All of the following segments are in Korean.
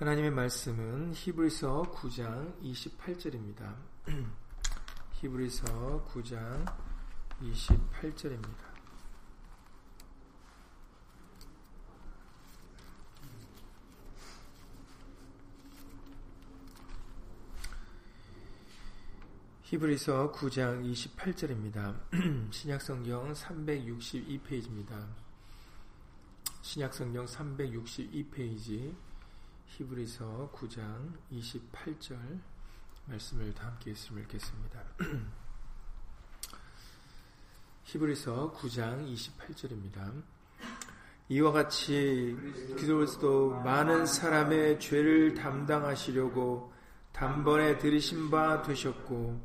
하나님의 말씀은 히브리서 9장 28절입니다. 히브리서 9장 28절입니다. 히브리서 9장 28절입니다. 신약성경 362페이지입니다. 신약성경 362페이지 히브리서 9장 28절 말씀을 다 함께 있음을 읽겠습니다. 히브리서 9장 28절입니다. 이와 같이 그리스도 많은 사람의 죄를 담당하시려고 단번에 들이신 바 되셨고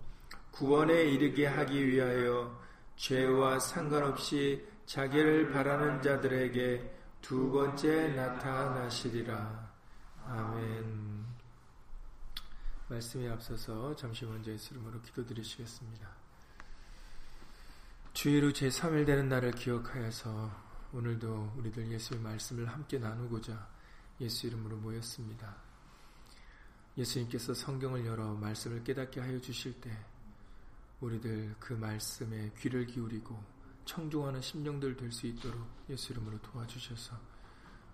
구원에 이르게 하기 위하여 죄와 상관없이 자기를 바라는 자들에게 두 번째 나타나시리라. 아멘. 말씀에 앞서서 잠시 먼저 예수 이름으로 기도드리시겠습니다. 주의로 제3일 되는 날을 기억하여서 오늘도 우리들 예수의 말씀을 함께 나누고자 예수 이름으로 모였습니다. 예수님께서 성경을 열어 말씀을 깨닫게 하여 주실 때 우리들 그 말씀에 귀를 기울이고 청중하는 심령들 될 수 있도록 예수 이름으로 도와주셔서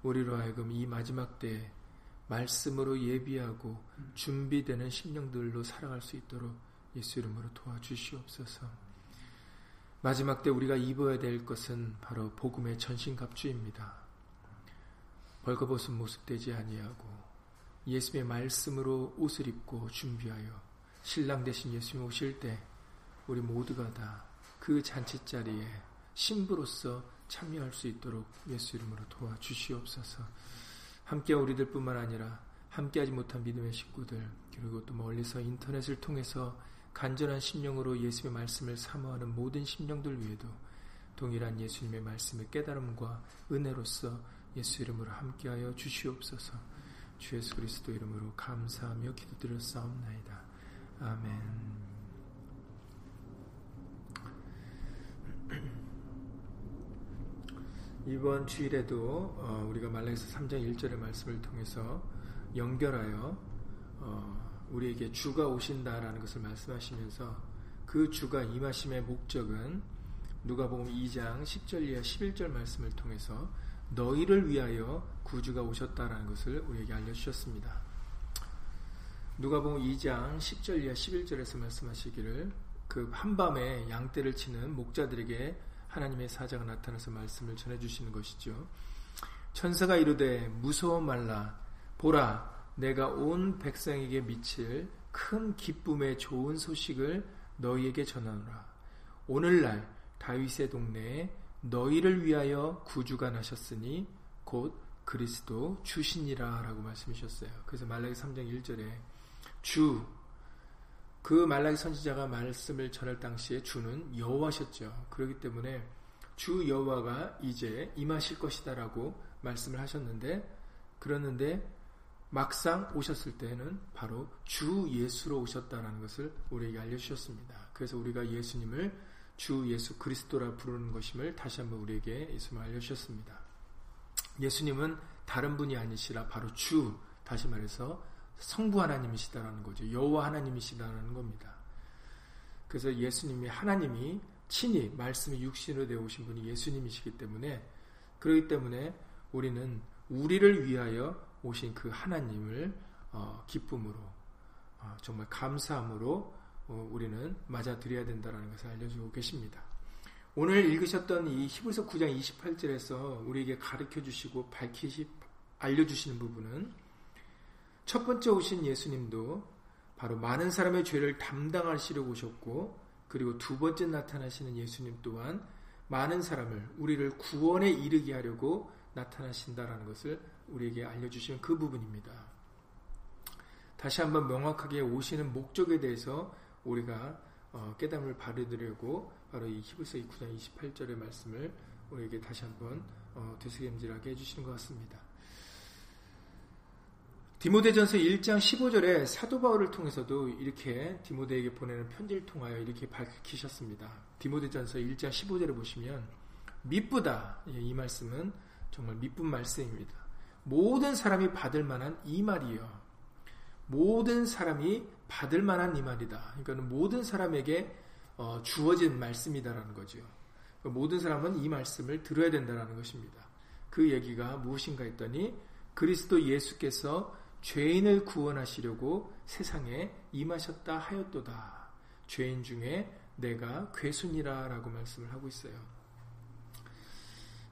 우리로 하여금 이 마지막 때에 말씀으로 예비하고 준비되는 심령들로 살아갈 수 있도록 예수 이름으로 도와주시옵소서. 마지막 때 우리가 입어야 될 것은 바로 복음의 전신갑주입니다. 벌거벗은 모습 되지 아니하고 예수의 말씀으로 옷을 입고 준비하여 신랑 대신 예수님 오실 때 우리 모두가 다 그 잔치 자리에 신부로서 참여할 수 있도록 예수 이름으로 도와주시옵소서. 함께 우리들뿐만 아니라 함께하지 못한 믿음의 식구들 그리고 또 멀리서 인터넷을 통해서 간절한 심령으로 예수의 말씀을 사모하는 모든 심령들 위에도 동일한 예수님의 말씀의 깨달음과 은혜로서 예수 이름으로 함께하여 주시옵소서. 주 예수 그리스도 이름으로 감사하며 기도드렸사옵나이다. 아멘. 이번 주일에도 어, 우리가 말라기서 3장 1절의 말씀을 통해서 연결하여 어, 우리에게 주가 오신다라는 것을 말씀하시면서 그 주가 임하심의 목적은 누가복음 2장 10절 이하 11절 말씀을 통해서 너희를 위하여 구주가 오셨다라는 것을 우리에게 알려주셨습니다. 누가복음 2장 10절 이하 11절에서 말씀하시기를 그 한밤에 양떼를 치는 목자들에게 하나님의 사자가 나타나서 말씀을 전해 주시는 것이죠. 천사가 이르되 무서워 말라 보라 내가 온 백성에게 미칠 큰 기쁨의 좋은 소식을 너희에게 전하노라. 오늘날 다윗의 동네에 너희를 위하여 구주가 나셨으니 곧 그리스도 주신이라 라고 말씀하셨어요. 그래서 말라기 3장 1절에 주, 그 말라기 선지자가 말씀을 전할 당시에 주는 여호와셨죠. 그렇기 때문에 주 여호와가 이제 임하실 것이다라고 말씀을 하셨는데 그러는데 막상 오셨을 때는 바로 주 예수로 오셨다라는 것을 우리에게 알려주셨습니다. 그래서 우리가 예수님을 주 예수 그리스도라 부르는 것임을 다시 한번 우리에게 예수님을 알려주셨습니다. 예수님은 다른 분이 아니시라 바로 주 다시 말해서 성부 하나님이시다라는 거죠. 여호와 하나님이시다라는 겁니다. 그래서 예수님이 하나님이 친히 말씀이 육신으로 되어 오신 분이 예수님이시기 때문에 그렇기 때문에 우리는 우리를 위하여 오신 그 하나님을 어, 기쁨으로 어, 정말 감사함으로 어, 우리는 맞아들여야 된다는 것을 알려주고 계십니다. 오늘 읽으셨던 이 히브리서 9장 28절에서 우리에게 가르쳐 주시고 밝히시 알려주시는 부분은 첫 번째 오신 예수님도 바로 많은 사람의 죄를 담당하시려고 오셨고 그리고 두 번째 나타나시는 예수님 또한 많은 사람을 우리를 구원에 이르게 하려고 나타나신다라는 것을 우리에게 알려주시는 그 부분입니다. 다시 한번 명확하게 오시는 목적에 대해서 우리가 어, 깨달음을 받으려고 바로 이 히브리서 9장 28절의 말씀을 우리에게 다시 한번 어, 되새김질하게 해주시는 것 같습니다. 디모데전서 1장 15절에 사도 바울을 통해서도 이렇게 디모데에게 보내는 편지를 통하여 이렇게 밝히셨습니다. 디모데전서 1장 15절에 보시면 미쁘다 이 말씀은 정말 미쁜 말씀입니다. 모든 사람이 받을 만한 이 말이요. 모든 사람이 받을 만한 이 말이다. 그러니까 모든 사람에게 어, 주어진 말씀이다라는 거죠. 그러니까 모든 사람은 이 말씀을 들어야 된다라는 것입니다. 그 얘기가 무엇인가 했더니 그리스도 예수께서 죄인을 구원하시려고 세상에 임하셨다 하였도다. 죄인 중에 내가 괴순이라 라고 말씀을 하고 있어요.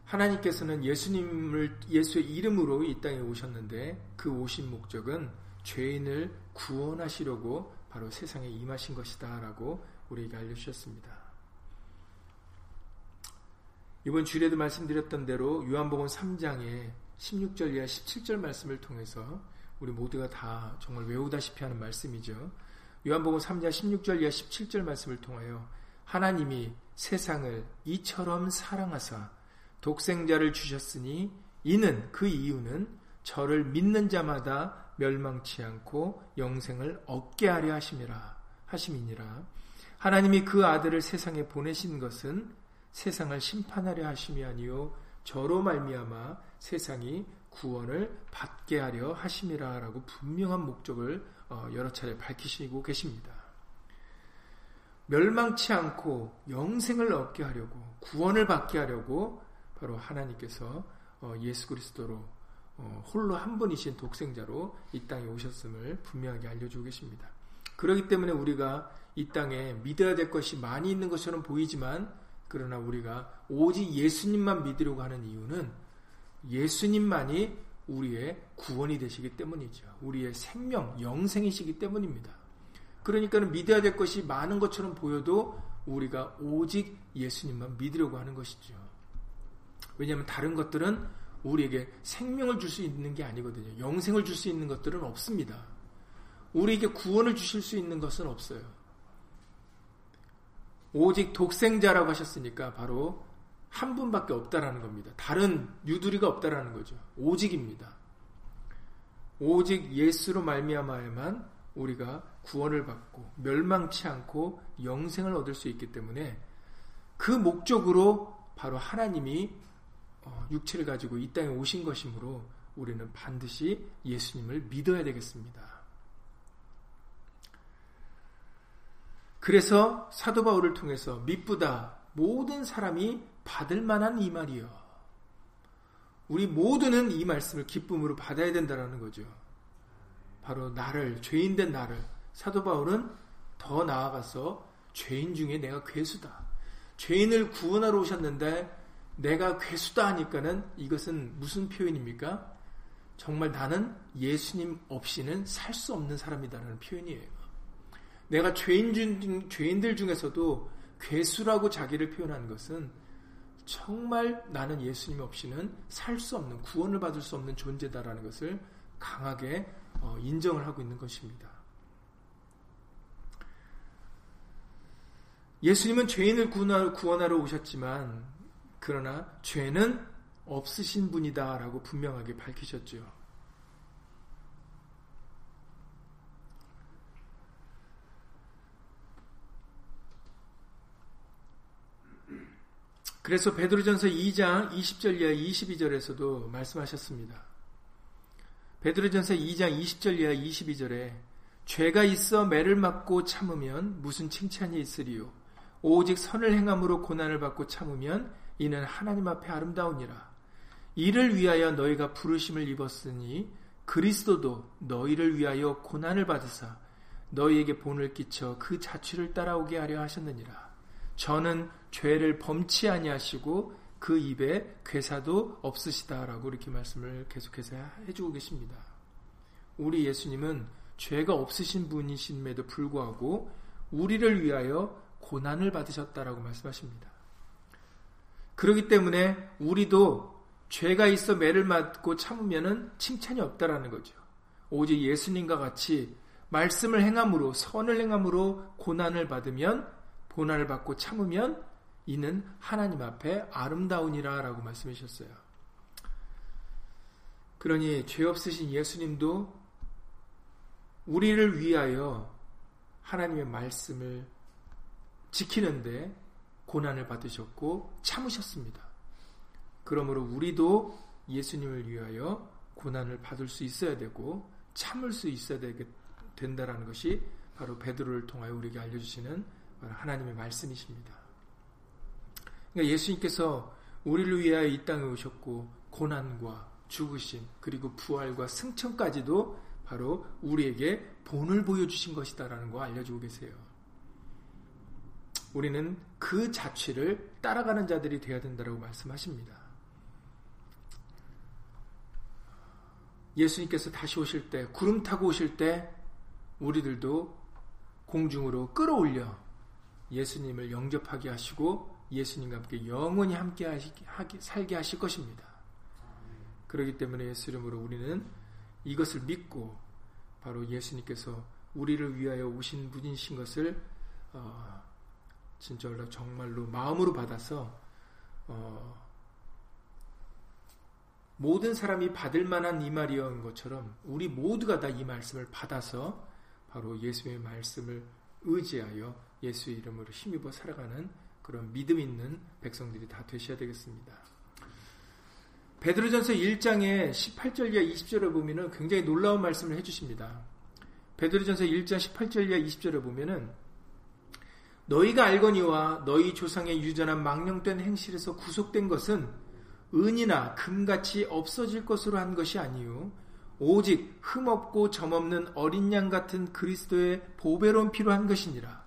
하나님께서는 예수님을 예수의 이름으로 이 땅에 오셨는데 그 오신 목적은 죄인을 구원하시려고 바로 세상에 임하신 것이다 라고 우리에게 알려주셨습니다. 이번 주일에도 말씀드렸던 대로 요한복음 3장의 16절 이하 17절 말씀을 통해서 우리 모두가 다 정말 외우다시피 하는 말씀이죠. 요한복음 3장 16절 이하 17절 말씀을 통하여 하나님이 세상을 이처럼 사랑하사 독생자를 주셨으니 이는 그 이유는 저를 믿는 자마다 멸망치 않고 영생을 얻게 하려 하심이라 하심이니라 하나님이 그 아들을 세상에 보내신 것은 세상을 심판하려 하심이 아니요 저로 말미암아 세상이 구원을 받게 하려 하심이라라고 분명한 목적을 어, 여러 차례 밝히시고 계십니다. 멸망치 않고 영생을 얻게 하려고 구원을 받게 하려고 바로 하나님께서 어, 예수 그리스도로 어, 홀로 한 분이신 독생자로 이 땅에 오셨음을 분명하게 알려주고 계십니다. 그렇기 때문에 우리가 이 땅에 믿어야 될 것이 많이 있는 것처럼 보이지만 그러나 우리가 오직 예수님만 믿으려고 하는 이유는 예수님만이 우리의 구원이 되시기 때문이죠. 우리의 생명, 영생이시기 때문입니다. 그러니까 믿어야 될 것이 많은 것처럼 보여도 우리가 오직 예수님만 믿으려고 하는 것이죠. 왜냐하면 다른 것들은 우리에게 생명을 줄 수 있는 게 아니거든요. 영생을 줄 수 있는 것들은 없습니다. 우리에게 구원을 주실 수 있는 것은 없어요. 오직 독생자라고 하셨으니까 바로 한 분밖에 없다라는 겁니다. 다른 유두리가 없다라는 거죠. 오직입니다. 오직 예수로 말미암아야만 우리가 구원을 받고 멸망치 않고 영생을 얻을 수 있기 때문에 그 목적으로 바로 하나님이 어, 육체를 가지고 이 땅에 오신 것이므로 우리는 반드시 예수님을 믿어야 되겠습니다. 그래서 사도 바울을 통해서 믿보다 모든 사람이 받을 만한 이 말이요. 우리 모두는 이 말씀을 기쁨으로 받아야 된다는 거죠. 바로 나를 죄인된 나를 사도 바울은 더 나아가서 죄인 중에 내가 괴수다. 죄인을 구원하러 오셨는데 내가 괴수다 하니까는 이것은 무슨 표현입니까? 정말 나는 예수님 없이는 살 수 없는 사람이다라는 표현이에요. 내가 죄인 중, 죄인들 중에서도 괴수라고 자기를 표현하는 것은 정말 나는 예수님 없이는 살 수 없는 구원을 받을 수 없는 존재다라는 것을 강하게 어, 인정을 하고 있는 것입니다. 예수님은 죄인을 구원하러 오셨지만 그러나 죄는 없으신 분이다라고 분명하게 밝히셨죠. 그래서 베드로전서 2장 20절 이하 22절에서도 말씀하셨습니다. 베드로전서 2장 20절 이하 22절에 죄가 있어 매를 맞고 참으면 무슨 칭찬이 있으리요 오직 선을 행함으로 고난을 받고 참으면 이는 하나님 앞에 아름다우니라. 이를 위하여 너희가 부르심을 입었으니 그리스도도 너희를 위하여 고난을 받으사 너희에게 본을 끼쳐 그 자취를 따라오게 하려 하셨느니라. 저는 죄를 범치 아니하시고 그 입에 괴사도 없으시다라고 이렇게 말씀을 계속해서 해주고 계십니다. 우리 예수님은 죄가 없으신 분이심에도 불구하고 우리를 위하여 고난을 받으셨다라고 말씀하십니다. 그렇기 때문에 우리도 죄가 있어 매를 맞고 참으면은 칭찬이 없다라는 거죠. 오직 예수님과 같이 말씀을 행함으로 선을 행함으로 고난을 받으면 고난을 받고 참으면 이는 하나님 앞에 아름다우니라 라고 말씀해 주셨어요. 그러니 죄 없으신 예수님도 우리를 위하여 하나님의 말씀을 지키는데 고난을 받으셨고 참으셨습니다. 그러므로 우리도 예수님을 위하여 고난을 받을 수 있어야 되고 참을 수 있어야 되게 된다라는 것이 바로 베드로를 통하여 우리에게 알려주시는 하나님의 말씀이십니다. 그러니까 예수님께서 우리를 위하여 이 땅에 오셨고 고난과 죽으심 그리고 부활과 승천까지도 바로 우리에게 본을 보여주신 것이다라는 거 알려주고 계세요. 우리는 그 자취를 따라가는 자들이 되어야 된다고 말씀하십니다. 예수님께서 다시 오실 때, 구름 타고 오실 때, 우리들도 공중으로 끌어올려 예수님을 영접하게 하시고 예수님과 함께 영원히 함께 하시, 살게 하실 것입니다. 그렇기 때문에 예수 이름으로 우리는 이것을 믿고 바로 예수님께서 우리를 위하여 오신 분이신 것을 어, 진짜로 정말로 마음으로 받아서 어, 모든 사람이 받을 만한 이 말이었던 것처럼 우리 모두가 다 이 말씀을 받아서 바로 예수의 말씀을 의지하여 예수의 이름으로 힘입어 살아가는 그런 믿음 있는 백성들이 다 되셔야 되겠습니다. 베드로전서 1장의 18절 이하 20절에 보면은 굉장히 놀라운 말씀을 해주십니다. 베드로전서 1장 18절 이하 20절에 보면은 너희가 알거니와 너희 조상의 유전한 망령된 행실에서 구속된 것은 은이나 금같이 없어질 것으로 한 것이 아니요 오직 흠없고 점없는 어린 양 같은 그리스도의 보배로운 피로 한 것이니라.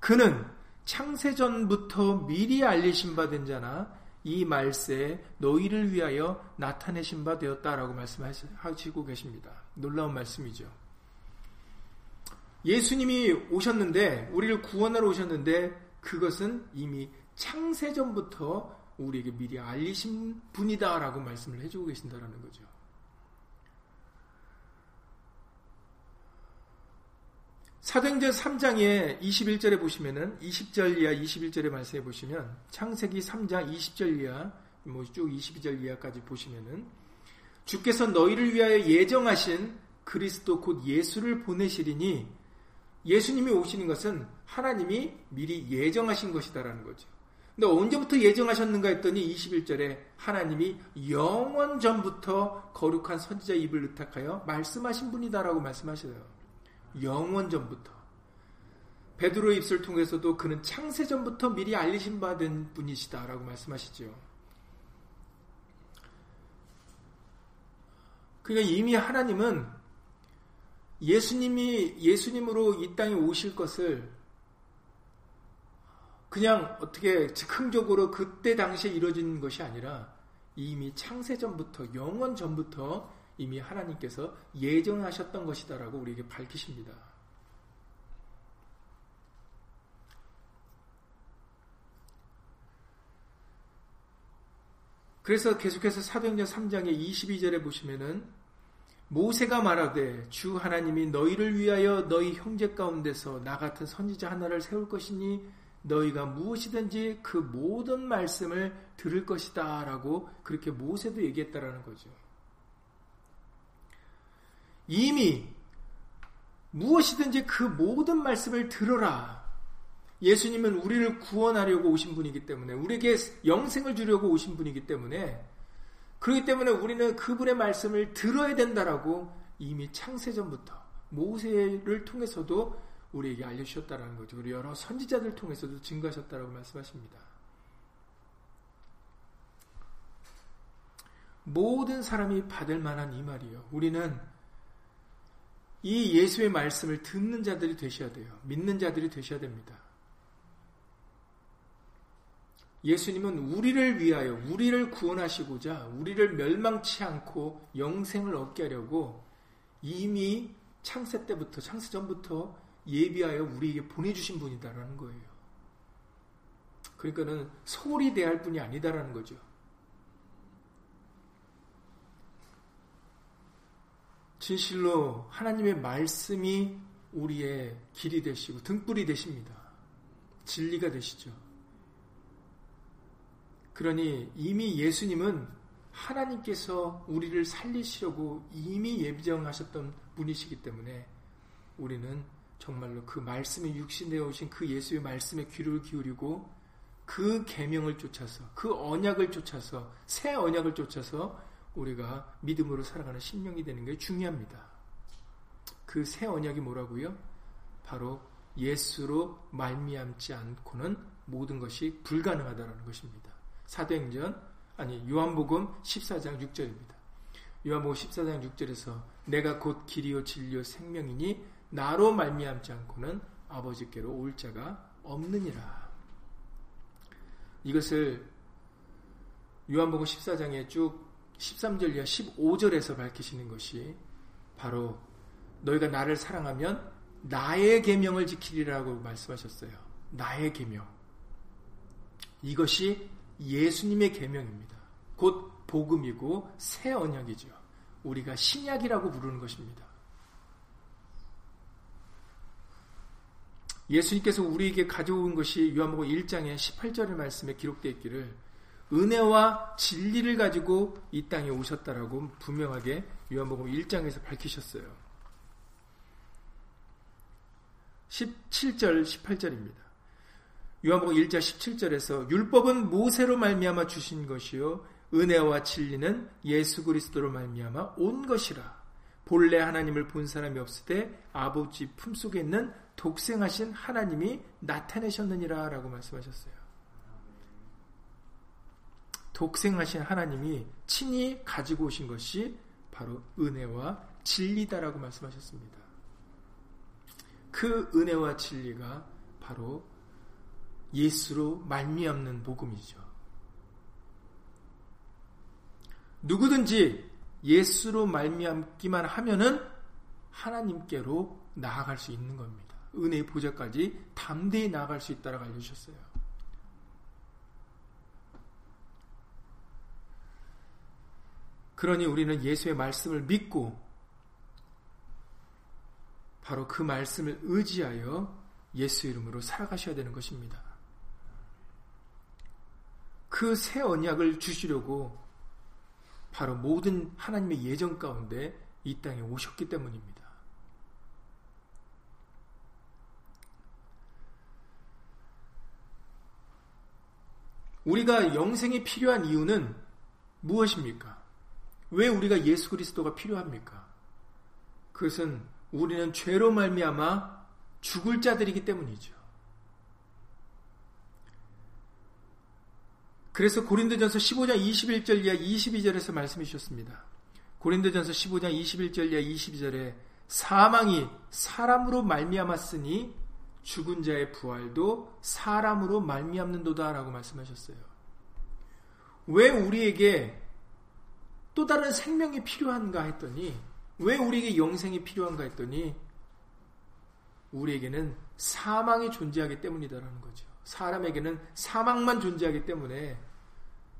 그는 창세전부터 미리 알리신 바 된 자나 이 말세에 너희를 위하여 나타내신 바 되었다라고 말씀하시고 계십니다. 놀라운 말씀이죠. 예수님이 오셨는데 우리를 구원하러 오셨는데 그것은 이미 창세전부터 우리에게 미리 알리신 분이다라고 말씀을 해주고 계신다라는 거죠. 사도행전 3장에 21절에 보시면은 20절 이하 21절의 말씀에 보시면 창세기 3장 20절 이하 뭐 쭉 22절 이하까지 보시면은 주께서 너희를 위하여 예정하신 그리스도 곧 예수를 보내시리니 예수님이 오시는 것은 하나님이 미리 예정하신 것이다라는 거죠. 근데 언제부터 예정하셨는가 했더니 21절에 하나님이 영원 전부터 거룩한 선지자 입을 의탁하여 말씀하신 분이다라고 말씀하셔요. 영원 전부터 베드로의 입술 통해서도 그는 창세 전부터 미리 알리신 바된 분이시다라고 말씀하시죠. 그러니까 이미 하나님은 예수님이 예수님으로 이 땅에 오실 것을 그냥 어떻게 즉흥적으로 그때 당시에 이루어진 것이 아니라 이미 창세 전부터 영원 전부터 이미 하나님께서 예정하셨던 것이다라고 우리에게 밝히십니다. 그래서 계속해서 사도행전 3장의 22절에 보시면은 모세가 말하되 주 하나님이 너희를 위하여 너희 형제 가운데서 나 같은 선지자 하나를 세울 것이니 너희가 무엇이든지 그 모든 말씀을 들을 것이다라고 그렇게 모세도 얘기했다라는 거죠. 이미 무엇이든지 그 모든 말씀을 들어라. 예수님은 우리를 구원하려고 오신 분이기 때문에 우리에게 영생을 주려고 오신 분이기 때문에 그렇기 때문에 우리는 그분의 말씀을 들어야 된다라고 이미 창세전부터 모세를 통해서도 우리에게 알려주셨다라는 거죠. 우리 여러 선지자들 통해서도 증거하셨다라고 말씀하십니다. 모든 사람이 받을 만한 이 말이요. 우리는 이 예수의 말씀을 듣는 자들이 되셔야 돼요. 믿는 자들이 되셔야 됩니다. 예수님은 우리를 위하여 우리를 구원하시고자 우리를 멸망치 않고 영생을 얻게 하려고 이미 창세 때부터 창세 전부터 예비하여 우리에게 보내주신 분이다라는 거예요. 그러니까는 소홀히 대할 분이 아니다라는 거죠. 진실로 하나님의 말씀이 우리의 길이 되시고 등불이 되십니다. 진리가 되시죠. 그러니 이미 예수님은 하나님께서 우리를 살리시려고 이미 예정하셨던 분이시기 때문에 우리는 정말로 그 말씀에 육신되어 오신 그 예수의 말씀에 귀를 기울이고 그 계명을 쫓아서 그 언약을 쫓아서 새 언약을 쫓아서 우리가 믿음으로 살아가는 신령이 되는 게 중요합니다. 그 새 언약이 뭐라고요? 바로 예수로 말미암지 않고는 모든 것이 불가능하다는 것입니다. 사도행전 아니 요한복음 14장 6절입니다. 요한복음 14장 6절에서 내가 곧 길이요 진리요 생명이니 나로 말미암지 않고는 아버지께로 올 자가 없느니라. 이것을 요한복음 14장에 쭉 13절 이하 15절에서 밝히시는 것이 바로 너희가 나를 사랑하면 나의 계명을 지키리라고 말씀하셨어요. 나의 계명. 이것이 예수님의 계명입니다. 곧 복음이고 새 언약이죠. 우리가 신약이라고 부르는 것입니다. 예수님께서 우리에게 가져온 것이 요한복음 1장의 18절의 말씀에 기록되어 있기를 은혜와 진리를 가지고 이 땅에 오셨다라고 분명하게 요한복음 1장에서 밝히셨어요. 17절, 18절입니다. 요한복음 1장 17절에서 율법은 모세로 말미암아 주신 것이요 은혜와 진리는 예수 그리스도로 말미암아 온 것이라. 본래 하나님을 본 사람이 없을 때 아버지 품속에 있는 독생하신 하나님이 나타내셨느니라 라고 말씀하셨어요. 독생하신 하나님이 친히 가지고 오신 것이 바로 은혜와 진리다라고 말씀하셨습니다. 그 은혜와 진리가 바로 예수로 말미암는 복음이죠. 누구든지 예수로 말미암기만 하면은 하나님께로 나아갈 수 있는 겁니다. 은혜의 보좌까지 담대히 나아갈 수 있다라고 알려주셨어요. 그러니 우리는 예수의 말씀을 믿고 바로 그 말씀을 의지하여 예수 이름으로 살아가셔야 되는 것입니다. 그 새 언약을 주시려고 바로 모든 하나님의 예정 가운데 이 땅에 오셨기 때문입니다. 우리가 영생이 필요한 이유는 무엇입니까? 왜 우리가 예수 그리스도가 필요합니까? 그것은 우리는 죄로 말미암아 죽을 자들이기 때문이죠. 그래서 고린도전서 15장 21절 이하 22절에서 말씀해 주셨습니다. 고린도전서 15장 21절 이하 22절에 사망이 사람으로 말미암았으니 죽은 자의 부활도 사람으로 말미암는도다라고 말씀하셨어요. 왜 우리에게 또 다른 생명이 필요한가 했더니 왜 우리에게 영생이 필요한가 했더니 우리에게는 사망이 존재하기 때문이다라는 거죠. 사람에게는 사망만 존재하기 때문에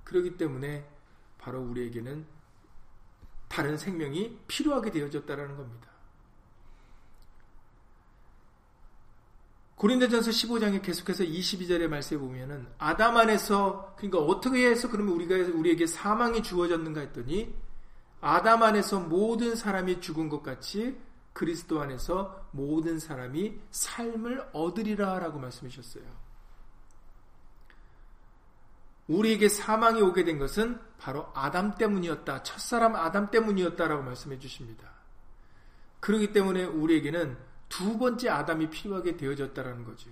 그러기 때문에 바로 우리에게는 다른 생명이 필요하게 되어졌다라는 겁니다. 고린도전서 15장에 계속해서 22절의 말씀에 보면은 아담 안에서 그러니까 어떻게 해서 그러면 우리가 우리에게 사망이 주어졌는가 했더니 아담 안에서 모든 사람이 죽은 것 같이 그리스도 안에서 모든 사람이 삶을 얻으리라라고 말씀해 주셨어요. 우리에게 사망이 오게 된 것은 바로 아담 때문이었다. 첫사람 아담 때문이었다라고 말씀해 주십니다. 그렇기 때문에 우리에게는 두 번째 아담이 필요하게 되어졌다라는 거죠.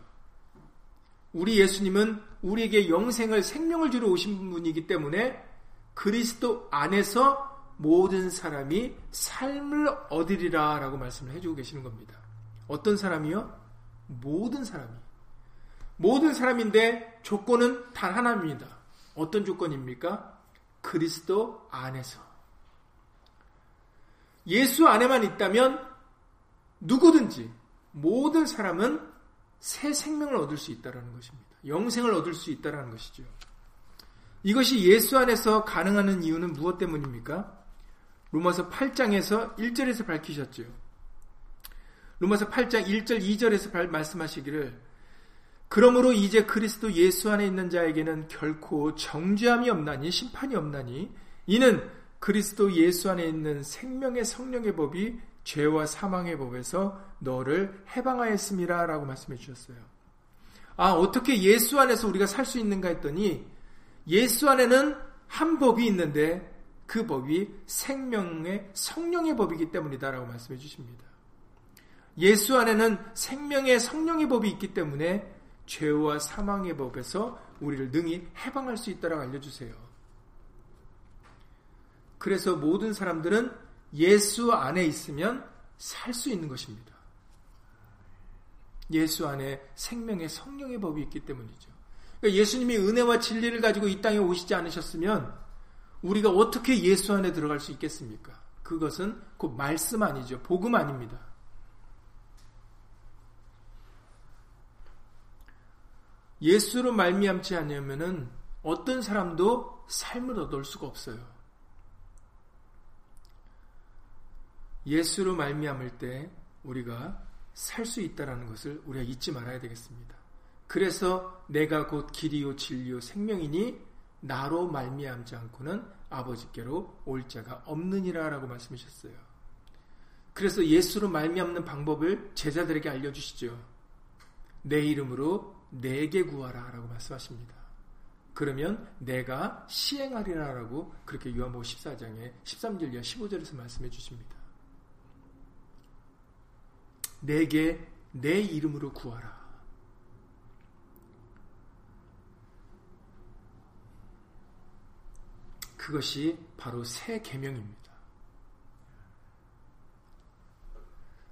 우리 예수님은 우리에게 영생을 생명을 주러 오신 분이기 때문에 그리스도 안에서 모든 사람이 삶을 얻으리라 라고 말씀을 해주고 계시는 겁니다. 어떤 사람이요? 모든 사람이. 모든 사람인데 조건은 단 하나입니다. 어떤 조건입니까? 그리스도 안에서. 예수 안에만 있다면 누구든지 모든 사람은 새 생명을 얻을 수 있다는 것입니다. 영생을 얻을 수 있다는 것이죠. 이것이 예수 안에서 가능한 이유는 무엇 때문입니까? 로마서 8장에서 1절에서 밝히셨죠. 로마서 8장 1절 2절에서 말씀하시기를 그러므로 이제 그리스도 예수 안에 있는 자에게는 결코 정죄함이 없나니 심판이 없나니 이는 그리스도 예수 안에 있는 생명의 성령의 법이 죄와 사망의 법에서 너를 해방하였습니다. 라고 말씀해 주셨어요. 아, 어떻게 예수 안에서 우리가 살 수 있는가 했더니 예수 안에는 한 법이 있는데 그 법이 생명의 성령의 법이기 때문이다라고 말씀해 주십니다. 예수 안에는 생명의 성령의 법이 있기 때문에 죄와 사망의 법에서 우리를 능히 해방할 수 있다라고 알려주세요. 그래서 모든 사람들은 예수 안에 있으면 살 수 있는 것입니다. 예수 안에 생명의 성령의 법이 있기 때문이죠. 그러니까 예수님이 은혜와 진리를 가지고 이 땅에 오시지 않으셨으면 우리가 어떻게 예수 안에 들어갈 수 있겠습니까? 그것은 곧 말씀 아니죠. 복음 아닙니다. 예수로 말미암지 않으면은 어떤 사람도 삶을 얻을 수가 없어요. 예수로 말미암을 때 우리가 살 수 있다라는 것을 우리가 잊지 말아야 되겠습니다. 그래서 내가 곧 길이요 진리요 생명이니 나로 말미암지 않고는 아버지께로 올 자가 없느니라라고 말씀하셨어요. 그래서 예수로 말미암는 방법을 제자들에게 알려주시죠. 내 이름으로 내게 구하라라고 말씀하십니다. 그러면 내가 시행하리라라고 그렇게 요한복음 14장에 13절 이하 15절에서 말씀해 주십니다. 내게 내 이름으로 구하라. 그것이 바로 새 계명입니다.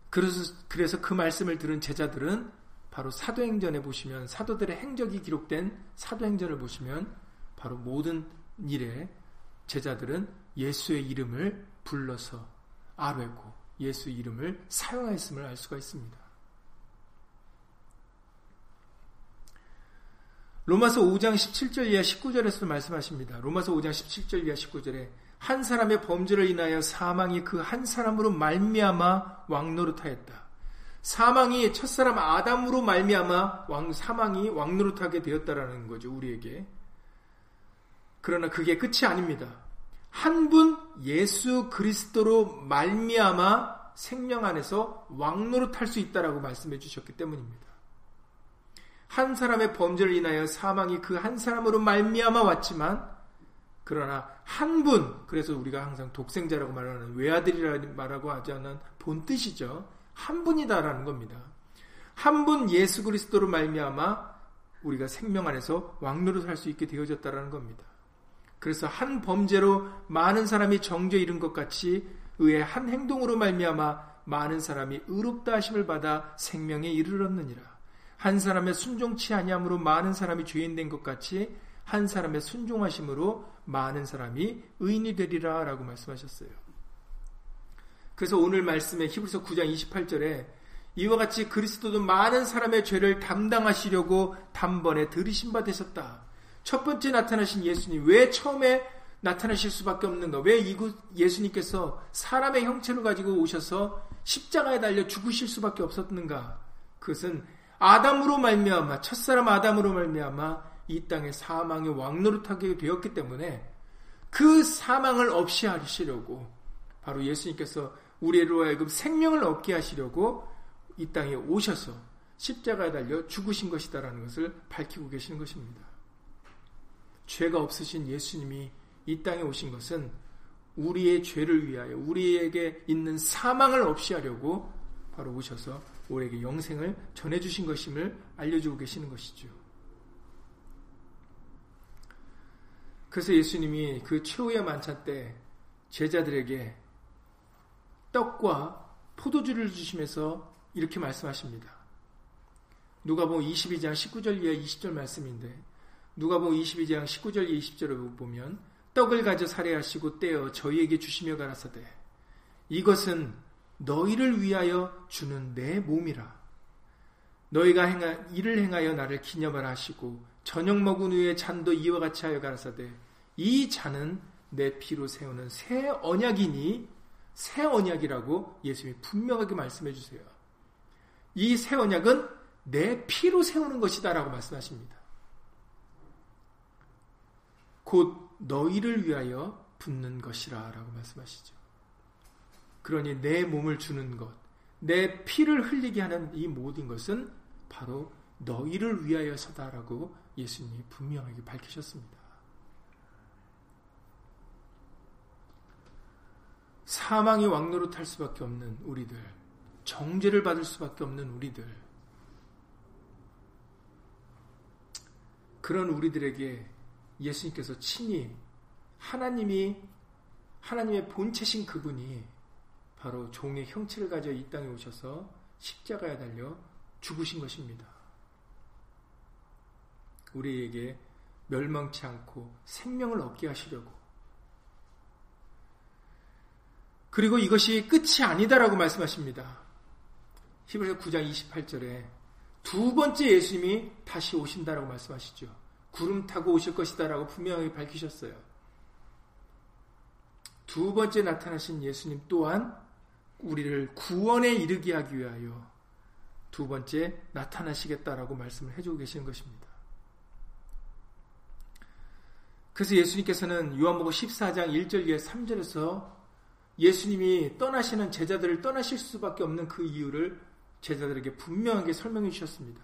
그래서 그래서 그 말씀을 들은 제자들은 바로 사도행전에 보시면 사도들의 행적이 기록된 사도행전을 보시면 바로 모든 일에 제자들은 예수의 이름을 불러서 아뢰고 예수 이름을 사용하였음을 알 수가 있습니다. 로마서 5장 17절 이하 19절에서 말씀하십니다. 로마서 5장 17절 이하 19절에 한 사람의 범죄를 인하여 사망이 그 한 사람으로 말미암아 왕노릇하였다. 사망이 첫사람 아담으로 말미암아 왕 사망이 왕노릇하게 되었다라는 거죠. 우리에게. 그러나 그게 끝이 아닙니다. 한 분 예수 그리스도로 말미암아 생명 안에서 왕노릇 할 수 있다라고 말씀해 주셨기 때문입니다. 한 사람의 범죄를 인하여 사망이 그 한 사람으로 말미암아 왔지만 그러나 한 분, 그래서 우리가 항상 독생자라고 말하는 외아들이라 말하고 하지 않은 본 뜻이죠. 한 분이다라는 겁니다. 한 분 예수 그리스도로 말미암아 우리가 생명 안에서 왕노릇 할 수 있게 되어졌다라는 겁니다. 그래서 한 범죄로 많은 사람이 정죄 이른 것 같이 의의 한 행동으로 말미암아 많은 사람이 의롭다 하심을 받아 생명에 이르렀느니라. 한 사람의 순종치 아니함으로 많은 사람이 죄인 된 것 같이 한 사람의 순종하심으로 많은 사람이 의인이 되리라 라고 말씀하셨어요. 그래서 오늘 말씀에 히브리서 9장 28절에 이와 같이 그리스도도 많은 사람의 죄를 담당하시려고 단번에 들이신 바 되셨다. 첫 번째 나타나신 예수님 왜 처음에 나타나실 수밖에 없는가? 왜 이곳 예수님께서 사람의 형체를 가지고 오셔서 십자가에 달려 죽으실 수밖에 없었는가? 그것은 아담으로 말미암아 첫사람 아담으로 말미암아 이 땅에 사망의 왕노릇하게 되었기 때문에 그 사망을 없이 하시려고 바로 예수님께서 우리로 하여금 생명을 얻게 하시려고 이 땅에 오셔서 십자가에 달려 죽으신 것이다라는 것을 밝히고 계시는 것입니다. 죄가 없으신 예수님이 이 땅에 오신 것은 우리의 죄를 위하여 우리에게 있는 사망을 없이 하려고 바로 오셔서 우리에게 영생을 전해주신 것임을 알려주고 계시는 것이죠. 그래서 예수님이 그 최후의 만찬 때 제자들에게 떡과 포도주를 주시면서 이렇게 말씀하십니다. 누가복음 22장 19절 이하 20절 말씀인데 누가복음 22장 19절 이하 20절을 보면 떡을 가져 살해하시고 떼어 저희에게 주시며 가라사대 이것은 너희를 위하여 주는 내 몸이라. 너희가 행하, 이를 행하여 나를 기념하라 하시고 저녁 먹은 후에 잔도 이와 같이 하여 가라사대 이 잔은 내 피로 세우는 새 언약이니 새 언약이라고 예수님이 분명하게 말씀해 주세요. 이 새 언약은 내 피로 세우는 것이다라고 말씀하십니다. 곧 너희를 위하여 붙는 것이라 라고 말씀하시죠. 그러니 내 몸을 주는 것, 내 피를 흘리게 하는 이 모든 것은 바로 너희를 위하여서다라고 예수님이 분명하게 밝히셨습니다. 사망의 왕노로 탈 수밖에 없는 우리들, 정죄를 받을 수밖에 없는 우리들, 그런 우리들에게 예수님께서 친히 하나님이 하나님의 본체신 그분이 바로 종의 형체를 가져 이 땅에 오셔서 십자가에 달려 죽으신 것입니다. 우리에게 멸망치 않고 생명을 얻게 하시려고. 그리고 이것이 끝이 아니다라고 말씀하십니다. 히브리서 9장 28절에 두 번째 예수님이 다시 오신다라고 말씀하시죠. 구름 타고 오실 것이다라고 분명하게 밝히셨어요. 두 번째 나타나신 예수님 또한 우리를 구원에 이르게 하기 위하여 두 번째 나타나시겠다라고 말씀을 해주고 계시는 것입니다. 그래서 예수님께서는 요한복음 14장 1절 이하 3절에서 예수님이 떠나시는 제자들을 떠나실 수밖에 없는 그 이유를 제자들에게 분명하게 설명해 주셨습니다.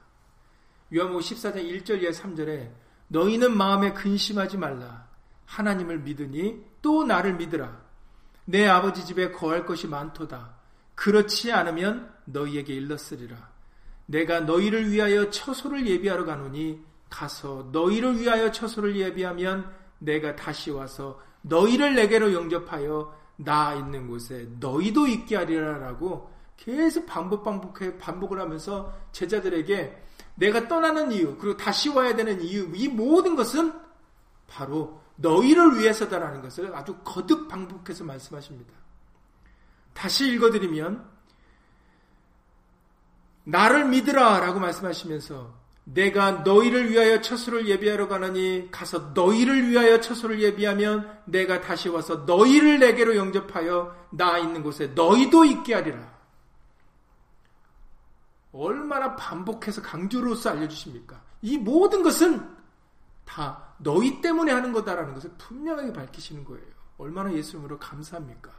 요한복음 14장 1절 이하 3절에 너희는 마음에 근심하지 말라. 하나님을 믿으니 또 나를 믿으라. 내 아버지 집에 거할 것이 많도다. 그렇지 않으면 너희에게 일렀으리라. 내가 너희를 위하여 처소를 예비하러 가노니 가서 너희를 위하여 처소를 예비하면 내가 다시 와서 너희를 내게로 영접하여 나 있는 곳에 너희도 있게 하리라라고 계속 반복 반복해 반복을 하면서 제자들에게 내가 떠나는 이유 그리고 다시 와야 되는 이유 이 모든 것은 바로 너희를 위해서다라는 것을 아주 거듭 반복해서 말씀하십니다. 다시 읽어드리면 나를 믿으라 라고 말씀하시면서 내가 너희를 위하여 처소를 예비하러 가느니 가서 너희를 위하여 처소를 예비하면 내가 다시 와서 너희를 내게로 영접하여 나 있는 곳에 너희도 있게 하리라. 얼마나 반복해서 강조로서 알려주십니까? 이 모든 것은 다 너희 때문에 하는 거다라는 것을 분명하게 밝히시는 거예요. 얼마나 예수님으로 감사합니까?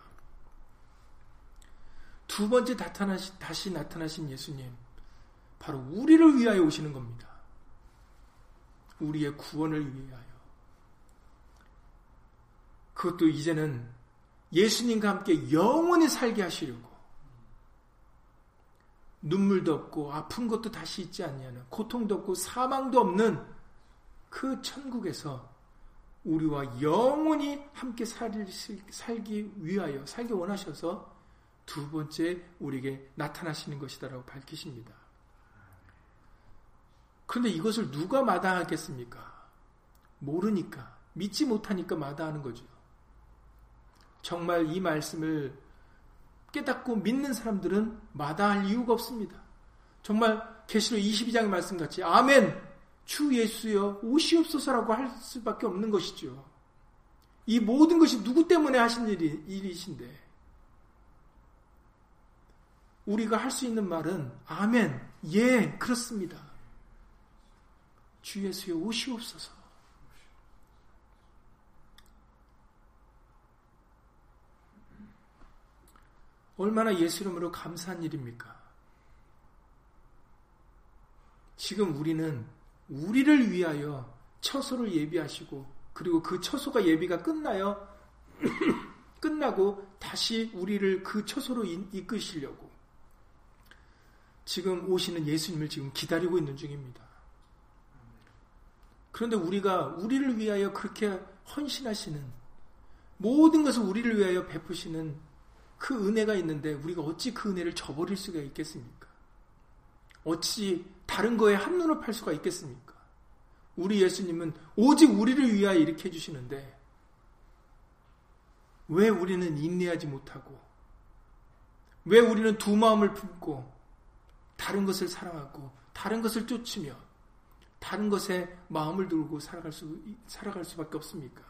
두 번째 나타나시, 다시 나타나신 예수님. 바로 우리를 위하여 오시는 겁니다. 우리의 구원을 위하여. 그것도 이제는 예수님과 함께 영원히 살게 하시려고. 눈물도 없고 아픈 것도 다시 있지 않냐는 고통도 없고 사망도 없는 그 천국에서 우리와 영원히 함께 살기 위하여 살기 원하셔서 두 번째 우리에게 나타나시는 것이다라고 밝히십니다. 그런데 이것을 누가 마다하겠습니까? 모르니까, 믿지 못하니까 마다하는 거죠. 정말 이 말씀을 깨닫고 믿는 사람들은 마다할 이유가 없습니다. 정말 계시록 22장의 말씀 같이 아멘 주 예수여 오시옵소서라고 할 수밖에 없는 것이죠. 이 모든 것이 누구 때문에 하신 일이, 일이신데 우리가 할 수 있는 말은 아멘 예 그렇습니다. 주 예수여 오시옵소서. 얼마나 예수 이름으로 감사한 일입니까? 지금 우리는 우리를 위하여 처소를 예비하시고 그리고 그 처소가 예비가 끝나요. 끝나고 다시 우리를 그 처소로 이끄시려고 지금 오시는 예수님을 지금 기다리고 있는 중입니다. 그런데 우리가 우리를 위하여 그렇게 헌신하시는 모든 것을 우리를 위하여 베푸시는 그 은혜가 있는데 우리가 어찌 그 은혜를 저버릴 수가 있겠습니까? 어찌 다른 거에 한눈을 팔 수가 있겠습니까? 우리 예수님은 오직 우리를 위하여 이렇게 해주시는데 왜 우리는 인내하지 못하고 왜 우리는 두 마음을 품고 다른 것을 사랑하고 다른 것을 쫓으며 다른 것에 마음을 두고 살아갈 수, 살아갈 수밖에 없습니까?